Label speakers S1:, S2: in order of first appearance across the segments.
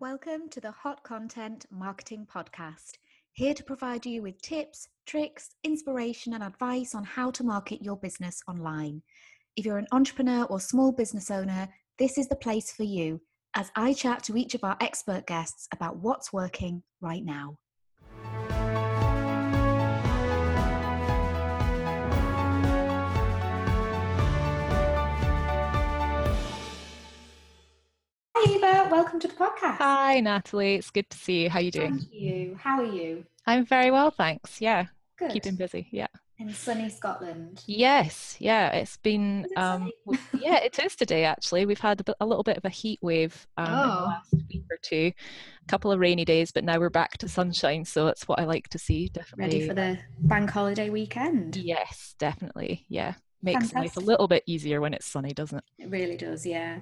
S1: Welcome to the Hot Content Marketing Podcast, here to provide you with tips, tricks, inspiration, and advice on how to market your business online. If you're an entrepreneur or small business owner, this is the place for you as I chat to each of our expert guests about what's working right now. Yva. Welcome to the podcast.
S2: Hi, Natalie. It's good to see you. How are you doing?
S1: Thank you. How are you?
S2: I'm very well, thanks. Yeah,
S1: Good.
S2: keeping busy. Yeah.
S1: in sunny Scotland.
S2: Yes. Yeah. It's been.
S1: It
S2: Um, yeah, it is today. Actually, we've had a, bit, a little bit of a heat wave um, in the
S1: Oh.
S2: last week or two. A couple of rainy days, but now we're back to sunshine. So it's what I like to see. Definitely.
S1: Ready for the bank holiday weekend.
S2: Yes, definitely. Yeah, makes life a little bit easier when it's sunny, doesn't it?
S1: It really does, yeah.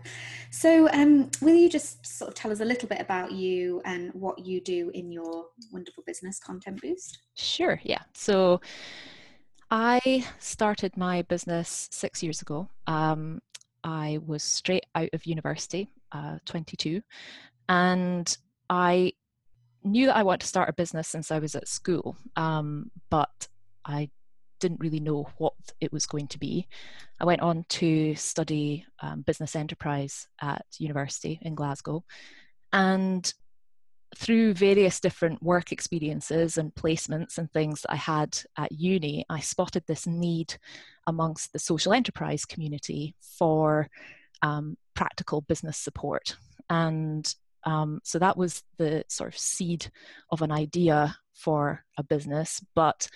S1: So, um, will you just sort of tell us a little bit about you and what you do in your wonderful business, Content Boost?
S2: Sure, yeah. So I started my business six years ago. Um, I was straight out of university, uh, 22, and I knew that I wanted to start a business since I was at school, um, but I didn't really know what it was going to be. I went on to study um, business enterprise at university in Glasgow, and through various different work experiences and placements and things that I had at uni, I spotted this need amongst the social enterprise community for um, practical business support. And um, so that was the sort of seed of an idea for a business. But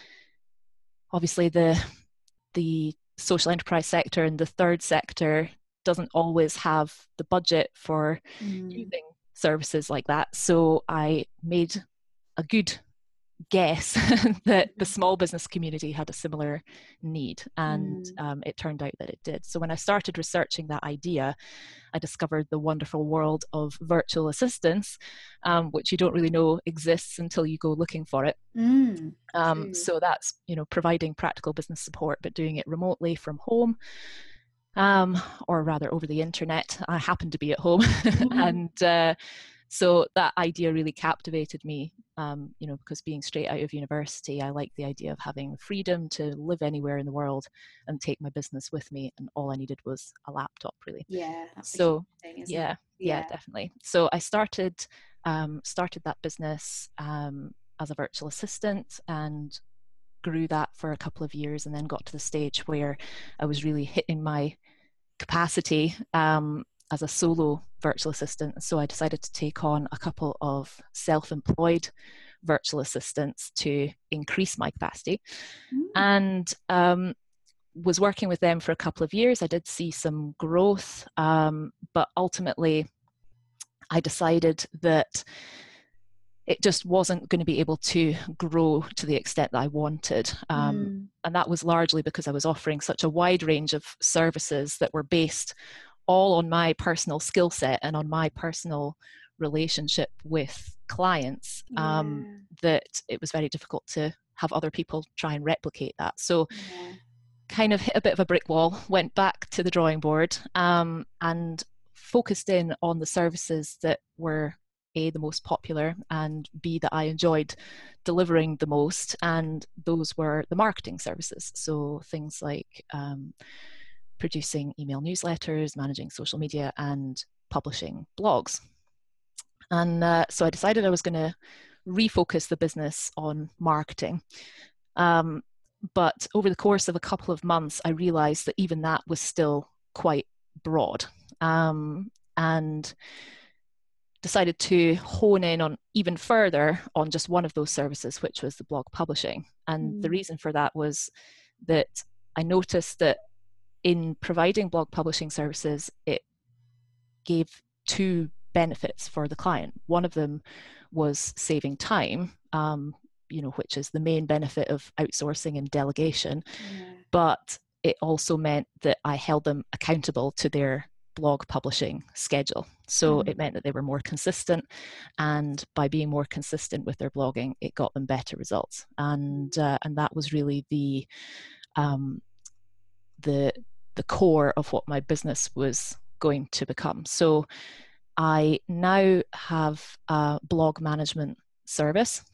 S2: obviously, the the social enterprise sector and the third sector doesn't always have the budget for
S1: Mm.
S2: using services like that. So I made a good guess that the small business community had a similar need, and
S1: Mm.
S2: um, it turned out that it did. So when I started researching that idea, I discovered the wonderful world of virtual assistants, um, which you don't really know exists until you go looking for it.
S1: Mm.
S2: Um, so that's you know providing practical business support, but doing it remotely from home, um, or rather over the internet. I happen to be at home,
S1: Mhm.
S2: and uh, so that idea really captivated me. Um, you know, because being straight out of university, I like the idea of having freedom to live anywhere in the world and take my business with me, and all I needed was a laptop, really.
S1: Yeah,
S2: So
S1: thing, isn't
S2: yeah, yeah, definitely. So I started um, started that business um, as a virtual assistant and grew that for a couple of years, and then got to the stage where I was really hitting my capacity um, as a solo virtual assistant. So I decided to take on a couple of self-employed virtual assistants to increase my capacity
S1: Mm.
S2: and um, was working with them for a couple of years. I did see some growth, um, but ultimately, I decided that it just wasn't going to be able to grow to the extent that I wanted. Um,
S1: Mm.
S2: And that was largely because I was offering such a wide range of services that were based all on my personal skill set and on my personal relationship with clients. Um, that it was very difficult to have other people try and replicate that. So,
S1: yeah.
S2: kind of hit a bit of a brick wall, went back to the drawing board, um, and focused in on the services that were A, the most popular, and B, that I enjoyed delivering the most. And those were the marketing services. So, things like um, producing email newsletters, managing social media, and publishing blogs. And uh, so I decided I was going to refocus the business on marketing. Um, but over the course of a couple of months, I realized that even that was still quite broad. Um, and decided to hone in on even further on just one of those services, which was the blog publishing. And the
S1: Mm.
S2: reason for that was that I noticed that in providing blog publishing services, it gave two benefits for the client. One of them was saving time, um, you know, which is the main benefit of outsourcing and delegation.
S1: Yeah.
S2: But it also meant that I held them accountable to their blog publishing schedule. So
S1: Mhm.
S2: it meant that they were more consistent, and by being more consistent with their blogging, it got them better results. And uh, and that was really the um, the the core of what my business was going to become. So I now have a blog management service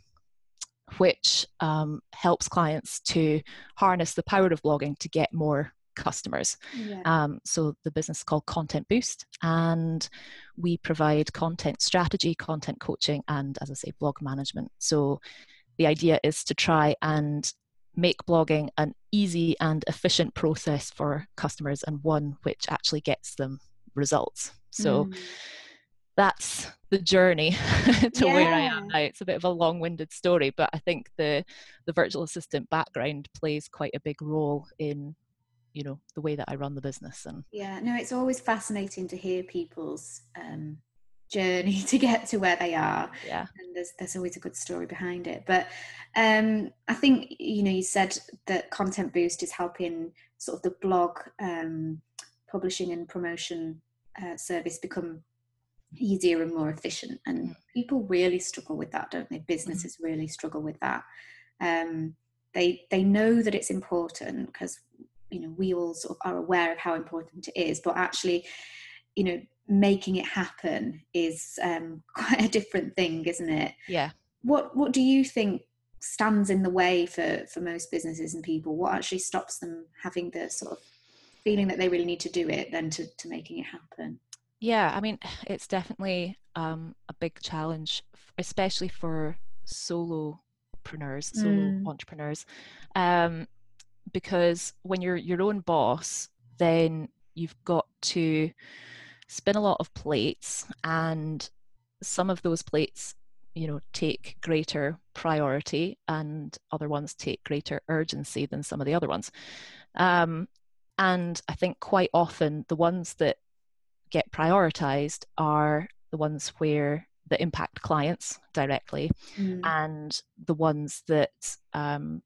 S2: which um, helps clients to harness the power of blogging to get more customers. Yeah. Um, so the business is called Content Boost, and we provide content strategy, content coaching, and as I say, blog management. So the idea is to try and make blogging an easy and efficient process for customers and one which actually gets them results. So mm. that's the journey to yeah. where I am now. It's a bit of a long-winded story, but I think the the virtual assistant background plays quite a big role in you know the way that I run the business. And
S1: yeah, no, it's always fascinating to hear people's um, journey to get to where they are.
S2: Yeah,
S1: and there's there's always a good story behind it. But um, I think you know you said that Content Boost is helping sort of the blog um, publishing and promotion uh, service become easier and more efficient. And mm. people really struggle with that, don't they? Businesses mm-hmm. really struggle with that. Um, they they know that it's important because you know we all sort of are aware of how important it is, but actually, you know, making it happen is um, quite a different thing, isn't it?
S2: Yeah.
S1: What What do you think stands in the way for for most businesses and people? What actually stops them having the sort of feeling that they really need to do it than to, to making it happen?
S2: Yeah, I mean, it's definitely um, a big challenge, especially for solopreneurs, solo mm. entrepreneurs, um, because when you're your own boss, then you've got to spin a lot of plates, and some of those plates, you know, take greater priority, and other ones take greater urgency than some of the other ones. Um, and I think quite often the ones that get prioritized are the ones where that impact clients directly mm. and the ones that um,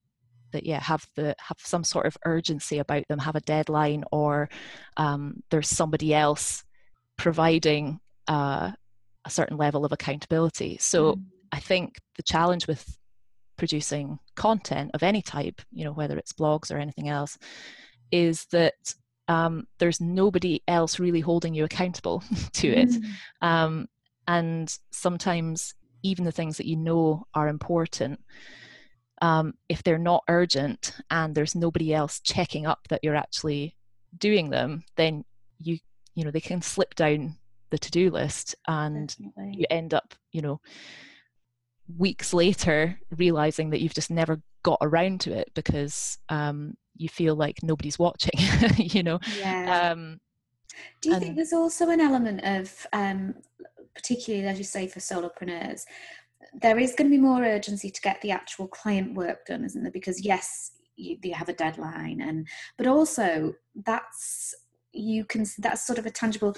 S2: that yeah have the have some sort of urgency about them have a deadline or um, there's somebody else providing uh, a certain level of accountability so mm. i think the challenge with producing content of any type you know whether it's blogs or anything else is that um, there's nobody else really holding you accountable to it. Mm. Um, and sometimes even the things that you know are important, um, if they're not urgent and there's nobody else checking up that you're actually doing them, then you you know they can slip down the to-do list and Definitely. you end up you know weeks later realizing that you've just never got around to it because um, you feel like nobody's watching you know
S1: yeah. Um, do you and, think there's also an element of um, particularly as you say for solopreneurs there is going to be more urgency to get the actual client work done isn't there because yes you, you have a deadline and but also that's you can that's sort of a tangible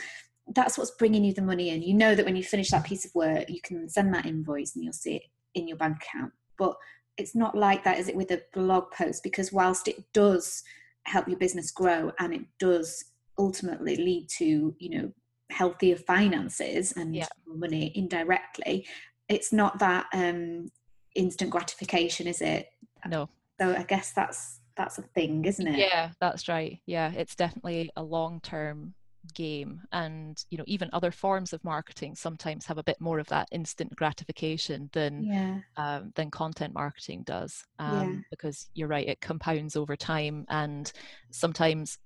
S1: that's what's bringing you the money in. You know that when you finish that piece of work you can send that invoice and you'll see it in your bank account. But it's not like that is it with a blog post? Because whilst it does help your business grow and it does ultimately lead to you know healthier finances and yeah. money indirectly it's not that um instant gratification is it?
S2: No.
S1: So i guess that's that's a thing isn't it?
S2: Yeah that's right. Yeah it's definitely a long term game. And you know even other forms of marketing sometimes have a bit more of that instant gratification than
S1: yeah.
S2: um, than content marketing does um, yeah. because you're right it compounds over time. And sometimes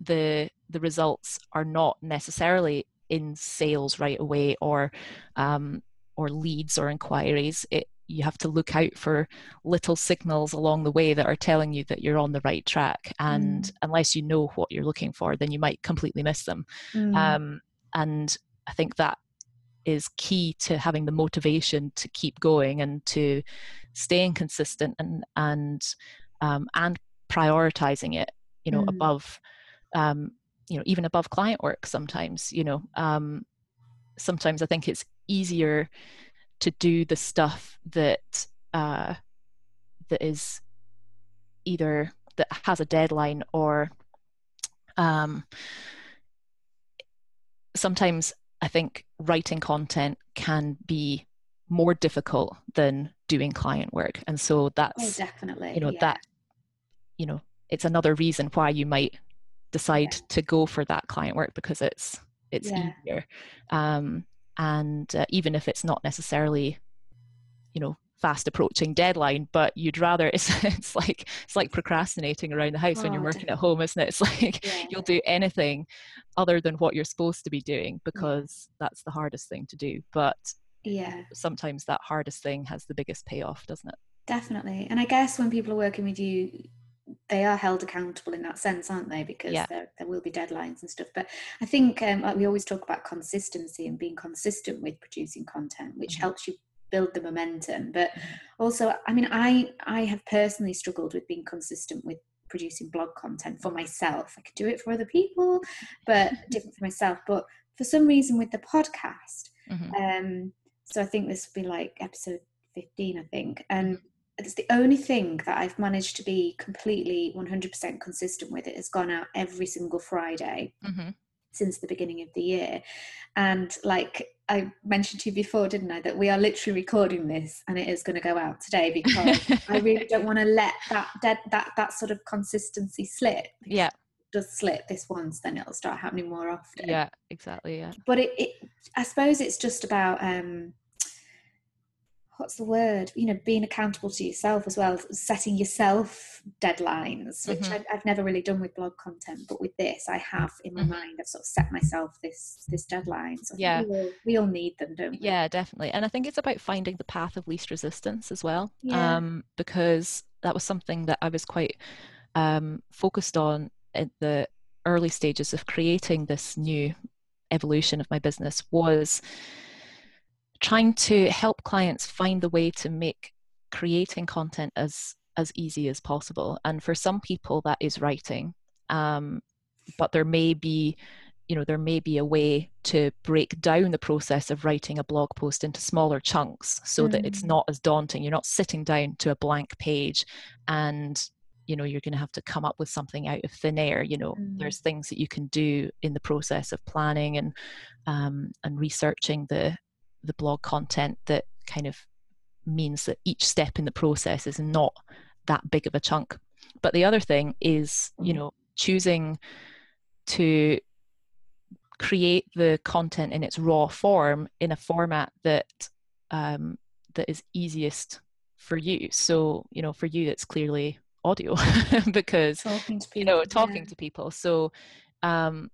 S2: the the results are not necessarily in sales right away or um, or leads or inquiries. It you have to look out for little signals along the way that are telling you that you're on the right track and mm. unless you know what you're looking for then you might completely miss them mm. um, and i think that is key to having the motivation to keep going and to staying consistent and and um, and prioritizing it you know mm. above um, you know even above client work sometimes you know um, sometimes i think it's easier to do the stuff that uh, that is either that has a deadline or um, sometimes I think writing content can be more difficult than doing client work, and so that's
S1: oh, definitely
S2: you know
S1: yeah.
S2: that you know it's another reason why you might decide yeah. to go for that client work because it's it's yeah. easier. Um, and uh, even if it's not necessarily you know fast approaching deadline but you'd rather it's it's like it's like procrastinating around the house oh, when you're oh, working at home isn't it? It's like yeah. you'll do anything other than what you're supposed to be doing because that's the hardest thing to do. But
S1: yeah.
S2: sometimes that hardest thing has the biggest payoff doesn't it?
S1: Definitely. And i guess when people are working with you they are held accountable in that sense, aren't they? Because yeah. there, there will be deadlines and stuff. But I think um, like we always talk about consistency and being consistent with producing content, which mm-hmm. helps you build the momentum but also i mean i i have personally struggled with being consistent with producing blog content for myself i could do it for other people but different for myself but for some reason with the podcast mm-hmm. um so i think this will be like episode 15 i think and mm-hmm. It's the only thing that I've managed to be completely 100% consistent with. It has gone out every single Friday. Mm-hmm since the beginning of the year. And like I mentioned to you before, didn't I, that we are literally recording this and it is going to go out today because I really don't want to let that dead, that that sort of consistency slip.
S2: Yeah.
S1: Does slip this once, then it'll start happening more often.
S2: Yeah, exactly. Yeah.
S1: But it, it I suppose it's just about um what's the word you know being accountable to yourself as well setting yourself deadlines which mm-hmm. I've, I've, never really done with blog content but with this i have in my mm-hmm. mind i've sort of set myself this this deadline so yeah we all, we all, need them don't we
S2: yeah definitely and i think it's about finding the path of least resistance as well yeah. um, because that was something that i was quite um, focused on at the early stages of creating this new evolution of my business was trying to help clients find the way to make creating content as as easy as possible and for some people that is writing um, but there may be you know there may be a way to break down the process of writing a blog post into smaller chunks so mm. that it's mm. not as daunting you're not sitting down to a blank page and you know you're going to have to come up with something out of thin air you know mm. there's things that you can do in the process of planning and um, and researching the the blog content that kind of means that each step in the process is not that big of a chunk. But the other thing is, you know, choosing to create the content in its raw form in a format that um, that is easiest for you. So, you know, for you, it's clearly audio because people, you know talking yeah. to people. So, um,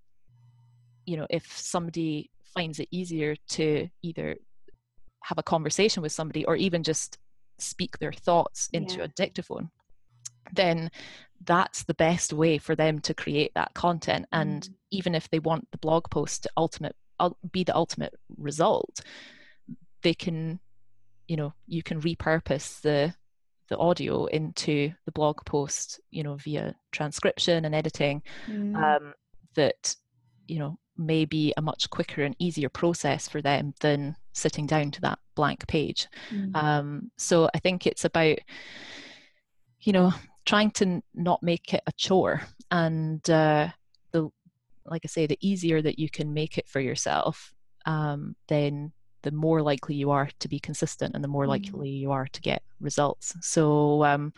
S2: you know, if somebody finds it easier to either have a conversation with somebody or even just speak their thoughts into yeah. a dictaphone then that's the best way for them to create that content and mm. even if they want the blog post to ultimate be the ultimate result they can you know you can repurpose the the audio into the blog post you know via transcription and editing mm. um, that you know may be a much quicker and easier process for them than sitting down to that blank page. Mm. Um, so I think it's about, you know, trying to not make it a chore and uh, the like I say, the easier that you can make it for yourself, um, then the more likely you are to be consistent and the more mm. likely you are to get results. So, um,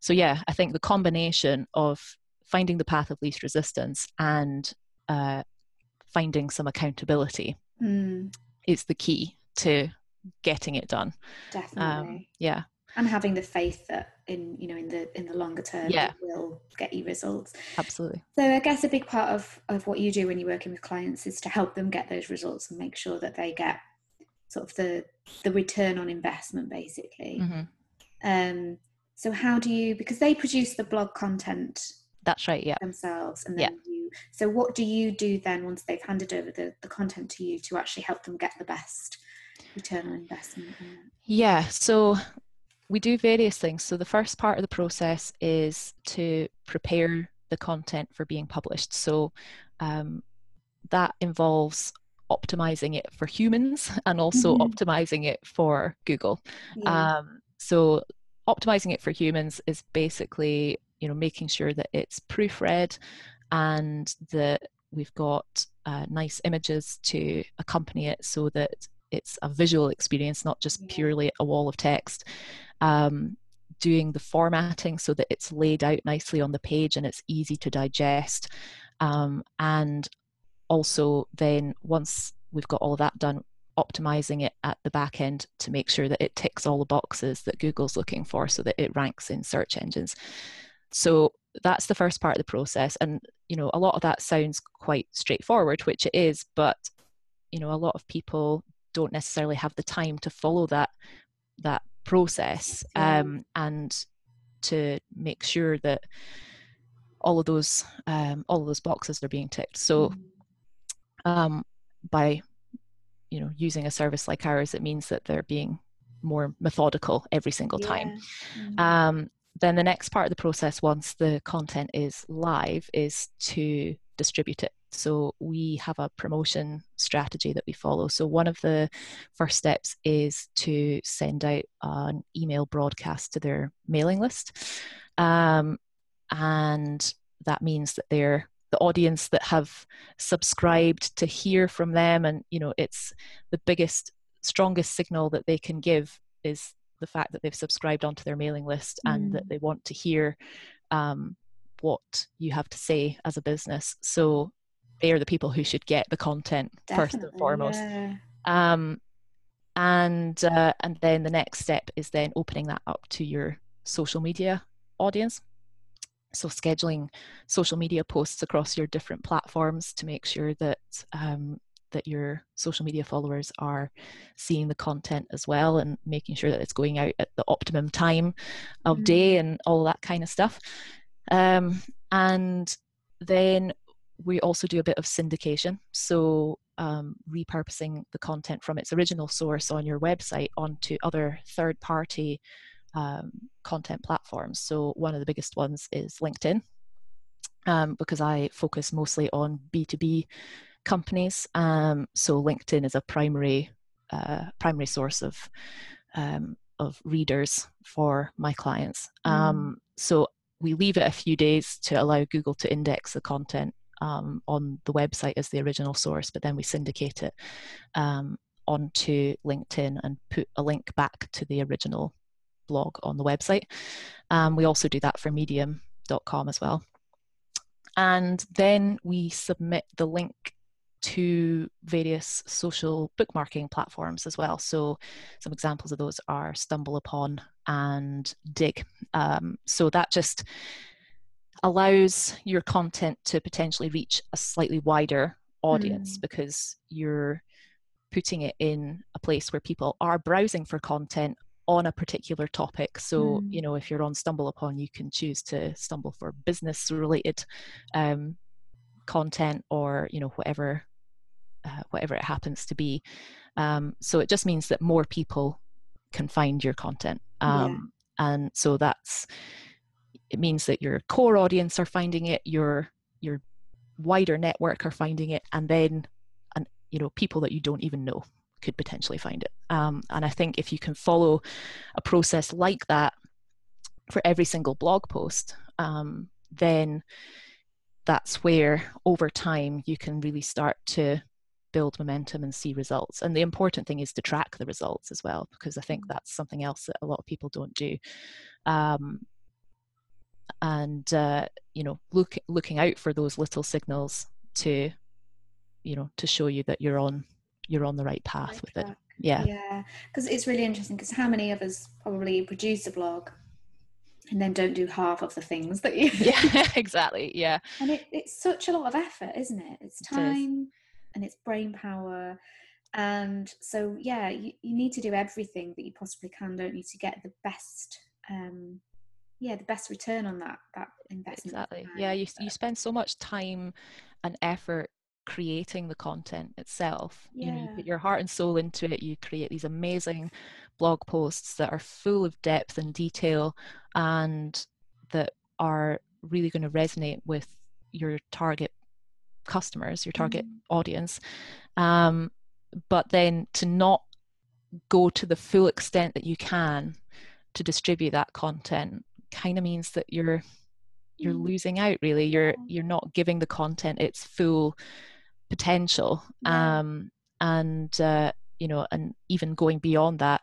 S2: so yeah, I think the combination of finding the path of least resistance and uh, finding some accountability mm. is the key to getting it done.
S1: Definitely. Um,
S2: yeah.
S1: And having the faith that in you know in the in the longer term yeah. it will get you results.
S2: Absolutely.
S1: So I guess a big part of of what you do when you're working with clients is to help them get those results and make sure that they get sort of the the return on investment basically. Mm-hmm. Um, so how do you because they produce the blog content
S2: that's right yeah
S1: themselves and then yeah. You so what do you do then once they've handed over the, the content to you to actually help them get the best return on investment
S2: yeah so we do various things so the first part of the process is to prepare the content for being published so um, that involves optimizing it for humans and also mm-hmm. optimizing it for google yeah. um, so optimizing it for humans is basically you know making sure that it's proofread and that we've got uh, nice images to accompany it so that it's a visual experience not just purely a wall of text um, doing the formatting so that it's laid out nicely on the page and it's easy to digest um, and also then once we've got all of that done optimizing it at the back end to make sure that it ticks all the boxes that Google's looking for so that it ranks in search engines. So that's the first part of the process. And, you know, a lot of that sounds quite straightforward, which it is, but, you know, a lot of people don't necessarily have the time to follow that that process um, and to make sure that all of those um, all of those boxes are being ticked. So mm-hmm. um, by you know using a service like ours, it means that they're being more methodical every single time. Yeah. Mm-hmm. Um, then the next part of the process, once the content is live, is to distribute it. So we have a promotion strategy that we follow. So one of the first steps is to send out an email broadcast to their mailing list. Um, and that means that they're the audience that have subscribed to hear from them and you know it's the biggest strongest signal that they can give is the fact that they've subscribed onto their mailing list mm. and that mm. they want to hear um, what you have to say as a business so they are the people who should get the content Definitely, first and foremost yeah. um, and uh, and then the next step is then opening that up to your social media audience so scheduling social media posts across your different platforms to make sure that um, that your social media followers are seeing the content as well and making sure that it's going out at the optimum time of mm-hmm. day and all that kind of stuff um, and then we also do a bit of syndication so um, repurposing the content from its original source on your website onto other third party um, content platforms. So, one of the biggest ones is LinkedIn, um, because I focus mostly on B2B companies. Um, so, LinkedIn is a primary uh, primary source of um, of readers for my clients. Mm. So, we leave it a few days to allow Google to index the content um, on the website as the original source, but then we syndicate it um, onto LinkedIn and put a link back to the original blog on the website. Um, we also do that for medium.com as well. And then we submit the link to various social bookmarking platforms as well. So, some examples of those are StumbleUpon and Digg. Um, so, that just allows your content to potentially reach a slightly wider audience mm. because you're putting it in a place where people are browsing for content on a particular topic. So, mm. you know, if you're on StumbleUpon, you can choose to stumble for business related um, content or, you know, whatever. Uh, whatever it happens to be. Um, so it just means that more people can find your content. Um, yeah. And so that's, it means that your core audience are finding it, your, your wider network are finding it, and then, and, you know, people that you don't even know could potentially find it. Um, and I think if you can follow a process like that for every single blog post, um, then that's where over time you can really start to build momentum and see results. And the important thing is to track the results as well, because I think mm. that's something else that a lot of people don't do. Um, and uh, you know, look looking out for those little signals to, you know, to show you that you're on you're on the right path with it. yeah.
S1: Yeah. Because it's really interesting because how many of us probably produce a blog and then don't do half of the things that you
S2: yeah exactly yeah.
S1: And it, it's such a lot of effort isn't it? It's time it and it's brain power. And so yeah you, you need to do everything that you possibly can don't you to get the best um yeah the best return on that that investment
S2: exactly. yeah you, you spend so much time and effort creating the content itself. Yeah. you know you put your heart and soul into it you create these amazing blog posts that are full of depth and detail and that are really going to resonate with your target customers your target mm. audience um, but then to not go to the full extent that you can to distribute that content kind of means that you're you're mm. losing out really you're you're not giving the content its full potential yeah. um, and uh, you know and even going beyond that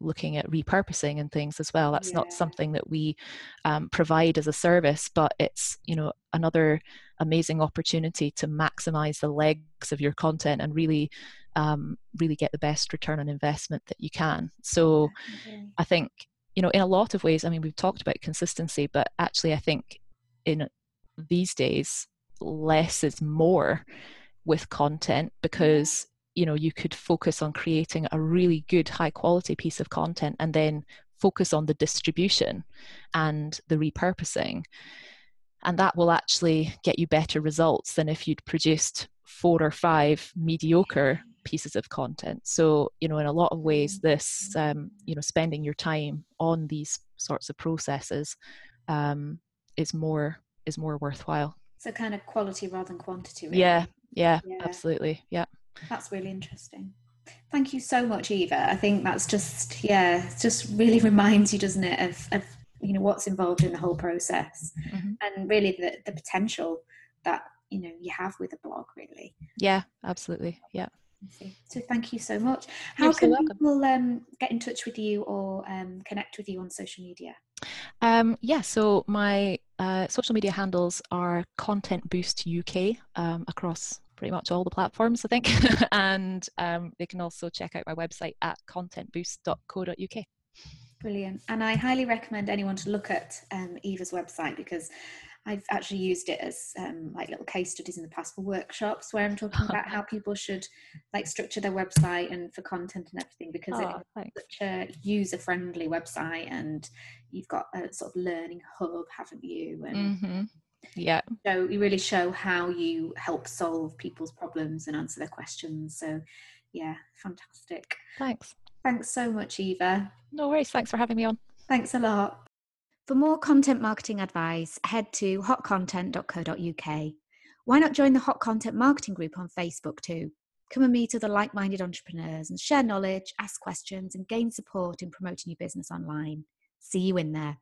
S2: looking at repurposing and things as well that's yeah. not something that we um, provide as a service but it's you know another amazing opportunity to maximize the legs of your content and really um, really get the best return on investment that you can. So okay. I think, you know, in a lot of ways, I mean, we've talked about consistency, but actually, I think in these days, less is more with content because you know you could focus on creating a really good high quality piece of content and then focus on the distribution and the repurposing and that will actually get you better results than if you'd produced four or five mediocre pieces of content. So you know in a lot of ways this um, you know spending your time on these sorts of processes um, is more is more worthwhile.
S1: So kind of quality rather than quantity really.
S2: yeah, yeah yeah. absolutely yeah.
S1: That's really interesting. Thank you so much Yva. I think that's just yeah it just really reminds you doesn't it of, of you know what's involved in the whole process mm-hmm. and really the, the potential that you know you have with a blog really.
S2: Yeah absolutely. Yeah.
S1: So thank you so much. How You're can so people um, get in touch with you or um, connect with you on social media?
S2: Um, yeah so my uh, social media handles are content boost uk um, across pretty much all the platforms i think. And um, they can also check out my website at contentboost.co.uk
S1: Brilliant. And I highly recommend anyone to look at um, Yva's website because I've actually used it as um, like little case studies in the past for workshops where I'm talking about how people should like structure their website and for content and everything because oh, it's such a user friendly website and you've got a sort of learning hub, haven't you? And
S2: mm-hmm. yeah.
S1: So you really show how you help solve people's problems and answer their questions. So yeah, fantastic.
S2: Thanks.
S1: Thanks so much, Yva.
S2: No worries. Thanks for having me on.
S1: Thanks a lot. For more content marketing advice, head to hotcontent.co.uk. Why not join the Hot Content Marketing Group on Facebook too? Come and meet other like minded entrepreneurs and share knowledge, ask questions, and gain support in promoting your business online. See you in there.